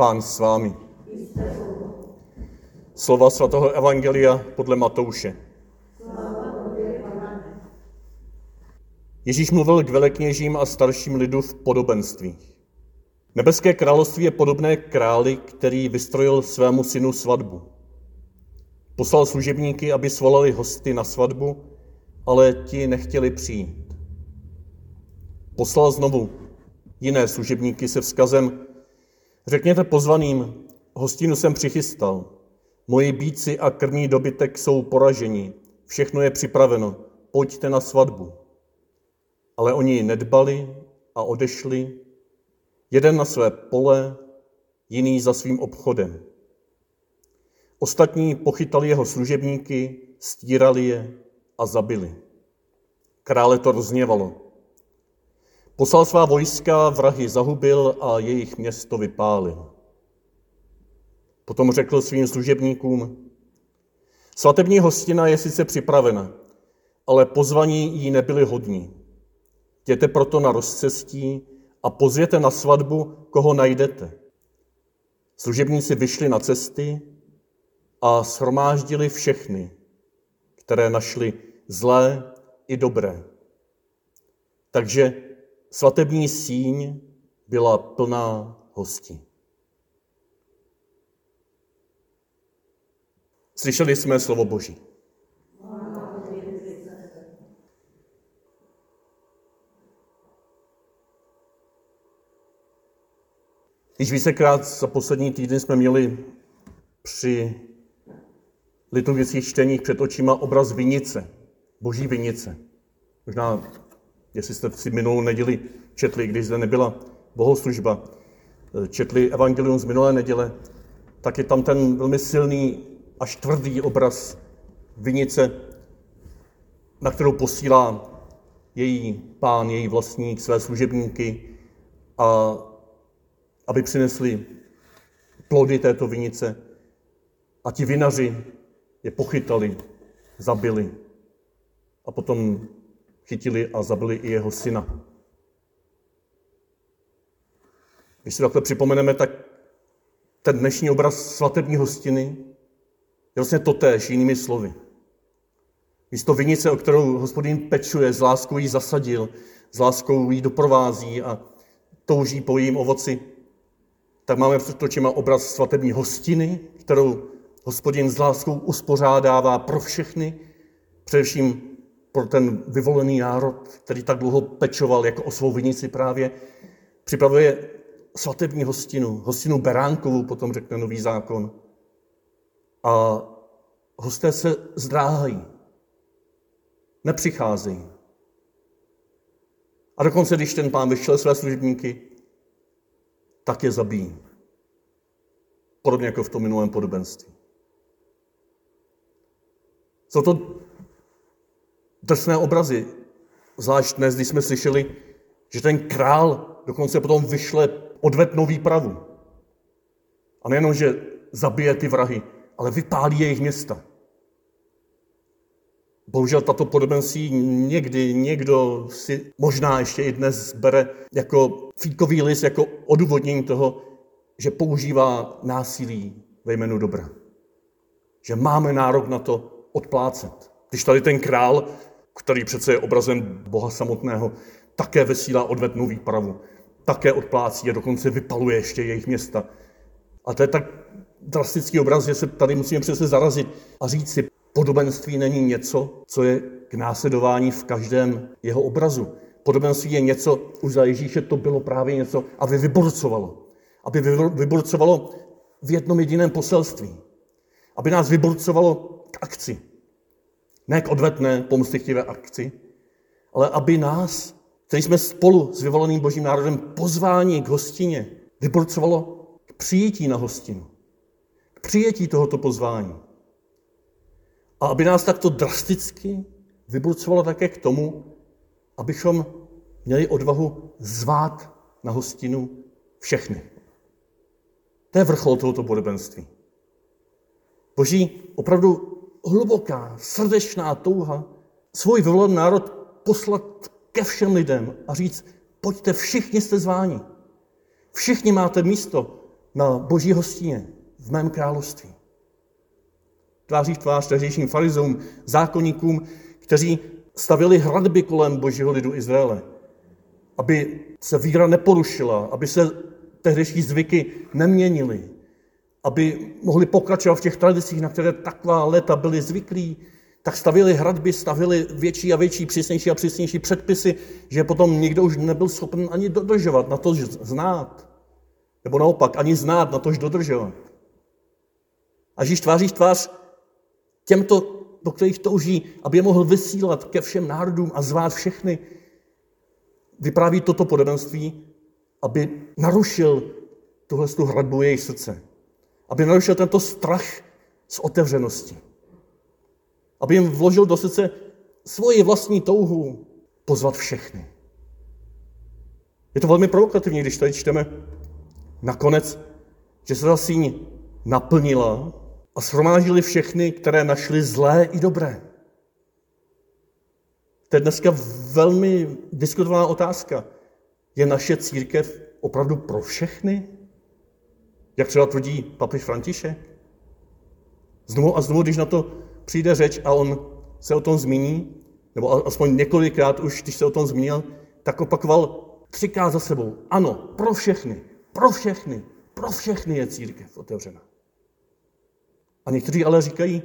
Pán s vámi. Slova svatého Evangelia podle Matouše. Ježíš mluvil k velekněžím a starším lidu v podobenstvích. Nebeské království je podobné králi, který vystrojil svému synu svatbu. Poslal služebníky, aby svolali hosty na svatbu, ale ti nechtěli přijít. Poslal znovu jiné služebníky se vzkazem, řekněte pozvaným, hostinu jsem přichystal, moji bíci a krmní dobytek jsou poraženi, všechno je připraveno, pojďte na svatbu. Ale oni nedbali a odešli, jeden na své pole, jiný za svým obchodem. Ostatní pochytali jeho služebníky, stírali je a zabili. Krále to rozněvalo. Poslal svá vojska, vrahy zahubil a jejich město vypálil. Potom řekl svým služebníkům, svatební hostina je sice připravena, ale pozvaní jí nebyli hodní. Jděte proto na rozcestí a pozvěte na svatbu, koho najdete. Služebníci vyšli na cesty a shromáždili všechny, které našli zlé i dobré. Takže svatební síň byla plná hostí. Slyšeli jsme slovo Boží. Již vícekrát za poslední týdny jsme měli při liturgických čteních před očima obraz vinice, boží vinice. Možná, jestli jste si minulou neděli četli, když zde nebyla bohoslužba, četli evangelium z minulé neděle, tak je tam ten velmi silný až tvrdý obraz vinice, na kterou posílá její pán, její vlastník, své služebníky, a aby přinesli plody této vinice. A ti vinaři je pochytali, zabili a potom chytili a zabili i jeho syna. Když si takhle připomeneme, tak ten dnešní obraz svatební hostiny je vlastně totéž, jinými slovy. Místo vinice, o kterou hospodin pečuje, s láskou ji zasadil, s láskou ji doprovází a touží po jejím ovoci, tak máme před očima obraz svatební hostiny, kterou hospodin s láskou uspořádává pro všechny, především pro ten vyvolený národ, který tak dlouho pečoval jako o svou vinici právě. Připravuje svatební hostinu, hostinu Beránkovou, potom řekne nový zákon. A hosté se zdráhají, nepřicházejí. A dokonce, když ten pán vyšel své služebníky, tak je zabijí. Podobně jako v tom minulém podobenství. Jsou to drsné obrazy, zvlášť dnes, když jsme slyšeli, že ten král dokonce potom vyšle odvetnou výpravu. A nejenom, že zabije ty vrahy, ale vypálí jejich města. Bohužel tato podobenství někdy někdo si možná ještě i dnes bere jako fíkový list, jako odůvodnění toho, že používá násilí ve jménu dobra. Že máme nárok na to odplácet. Když tady ten král, který přece je obrazem Boha samotného, také vysílá odvetnou výpravu, také odplácí a dokonce vypaluje ještě jejich města. A to je tak drastický obraz, že se tady musíme přece zarazit a říct si, podobenství není něco, co je k následování v každém jeho obrazu. Podobenství je něco, už za Ježíše to bylo právě něco, aby vyborcovalo. Aby vyborcovalo v jednom jediném poselství. Aby nás vyborcovalo k akci. Ne k odvetné, pomstychtivé akci, ale aby nás, kteří jsme spolu s vyvoleným božím národem pozváni k hostině, vyborcovalo k přijetí na hostinu přijetí tohoto pozvání. A aby nás takto drasticky vyburcovalo také k tomu, abychom měli odvahu zvát na hostinu všechny. To je vrchol tohoto podobenství. Boží opravdu hluboká, srdečná touha svůj vyvolený národ poslat ke všem lidem a říct, pojďte, všichni jste zváni. Všichni máte místo na boží hostině v mém království. Tváří tvář tehdejším farizům, zákonníkům, kteří stavili hradby kolem božího lidu Izraele, aby se víra neporušila, aby se tehdejší zvyky neměnily, aby mohli pokračovat v těch tradicích, na které taková léta byli zvyklí, tak stavili hradby, stavili větší a větší, přísnější a přísnější předpisy, že potom nikdo už nebyl schopen ani dodržovat, na to znát. Nebo naopak, ani znát, na tož dodržovat. A Ježíš tváří tvář těmto, do kterých touží, aby je mohl vysílat ke všem národům a zvát všechny, vypráví toto podobenství, aby narušil tuhle hradbu jejich srdce. Aby narušil tento strach z otevřenosti. Aby jim vložil do srdce svoji vlastní touhu pozvat všechny. Je to velmi provokativní, když tady čteme nakonec, že se ta síň naplnila a shromážili všechny, které našli zlé i dobré. To je dneska velmi diskutovaná otázka. Je naše církev opravdu pro všechny? Jak třeba tvrdí papež František? Znovu a znovu, když na to přijde řeč a on se o tom zmíní, nebo aspoň několikrát už, když se o tom zmínil, tak opakoval třikrát za sebou. Ano, pro všechny, pro všechny, pro všechny je církev otevřena. A někteří ale říkají,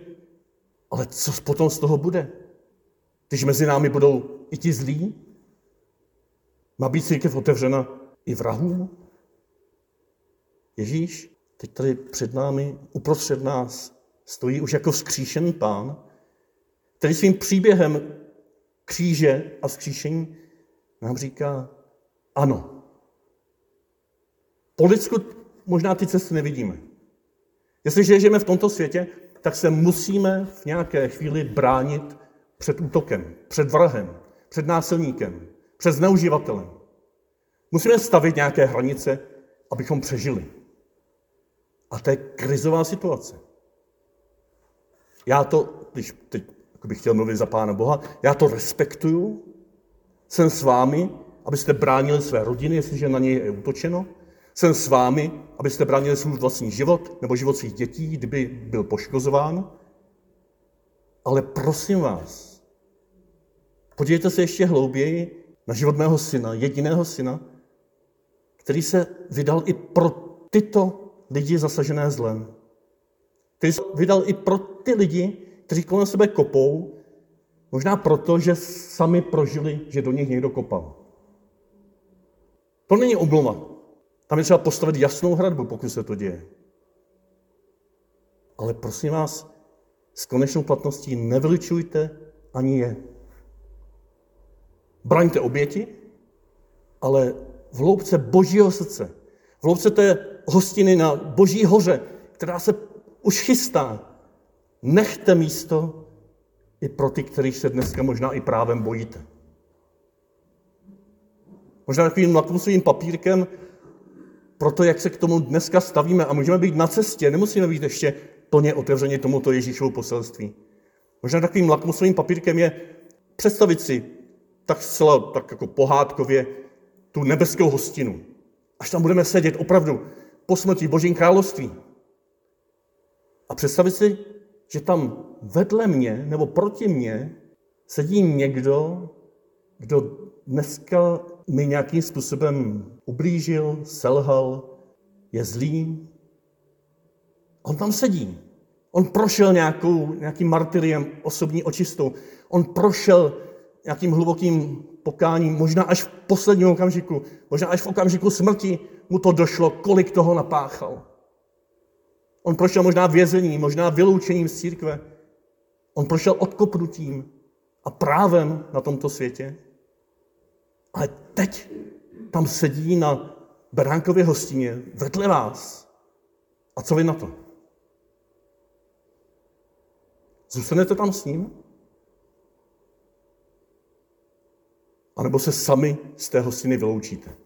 ale co potom z toho bude? Když mezi námi budou i ti zlí? Má být církev otevřena i vrahům? Ježíš teď tady před námi, uprostřed nás, stojí už jako vzkříšený pán, který svým příběhem kříže a vzkříšení nám říká, ano. Po lidsku možná ty cesty nevidíme. Jestliže žijeme v tomto světě, tak se musíme v nějaké chvíli bránit před útokem, před vrahem, před násilníkem, před zneužívatelem. Musíme stavit nějaké hranice, abychom přežili. A to je krizová situace. Já to, když teď bych chtěl mluvit za Pána Boha, já to respektuju, jsem s vámi, abyste bránili své rodiny, jestliže na něj je útočeno, jsem s vámi, abyste bránili svůj vlastní život nebo život svých dětí, kdyby byl poškozován. Ale prosím vás, podívejte se ještě hlouběji na život mého syna, jediného syna, který se vydal i pro tyto lidi zasažené zlem. Který vydal i pro ty lidi, kteří kolem sebe kopou, možná proto, že sami prožili, že do nich někdo kopal. To není omluva. Tam je třeba postavit jasnou hradbu, pokud se to děje. Ale prosím vás, s konečnou platností nevyličujte ani je. Braňte oběti, ale v hloubce božího srdce, v hloubce té hostiny na boží hoře, která se už chystá, nechte místo i pro ty, kterých se dneska možná i právem bojíte. Možná takovým lakmusovým papírkem pro to, jak se k tomu dneska stavíme a můžeme být na cestě, nemusíme být ještě plně otevřeni tomuto Ježíšovu poselství. Možná takovým lakmusovým papírkem je představit si tak zcela tak jako pohádkově tu nebeskou hostinu. Až tam budeme sedět opravdu po smrti Božím království. A představit si, že tam vedle mě nebo proti mně sedí někdo, kdo dneska mi nějakým způsobem ublížil, selhal, je zlý. On tam sedí. On prošel nějakou, nějakým martyriem, osobní očistou. On prošel nějakým hlubokým pokáním, možná až v posledním okamžiku, možná až v okamžiku smrti mu to došlo, kolik toho napáchal. On prošel možná vězení, možná vyloučením z církve. On prošel odkopnutím a právem na tomto světě. Ale teď tam sedí na Beránkově hostině vedle vás. A co vy na to? Zůstanete tam s ním? A nebo se sami z té hostiny vyloučíte?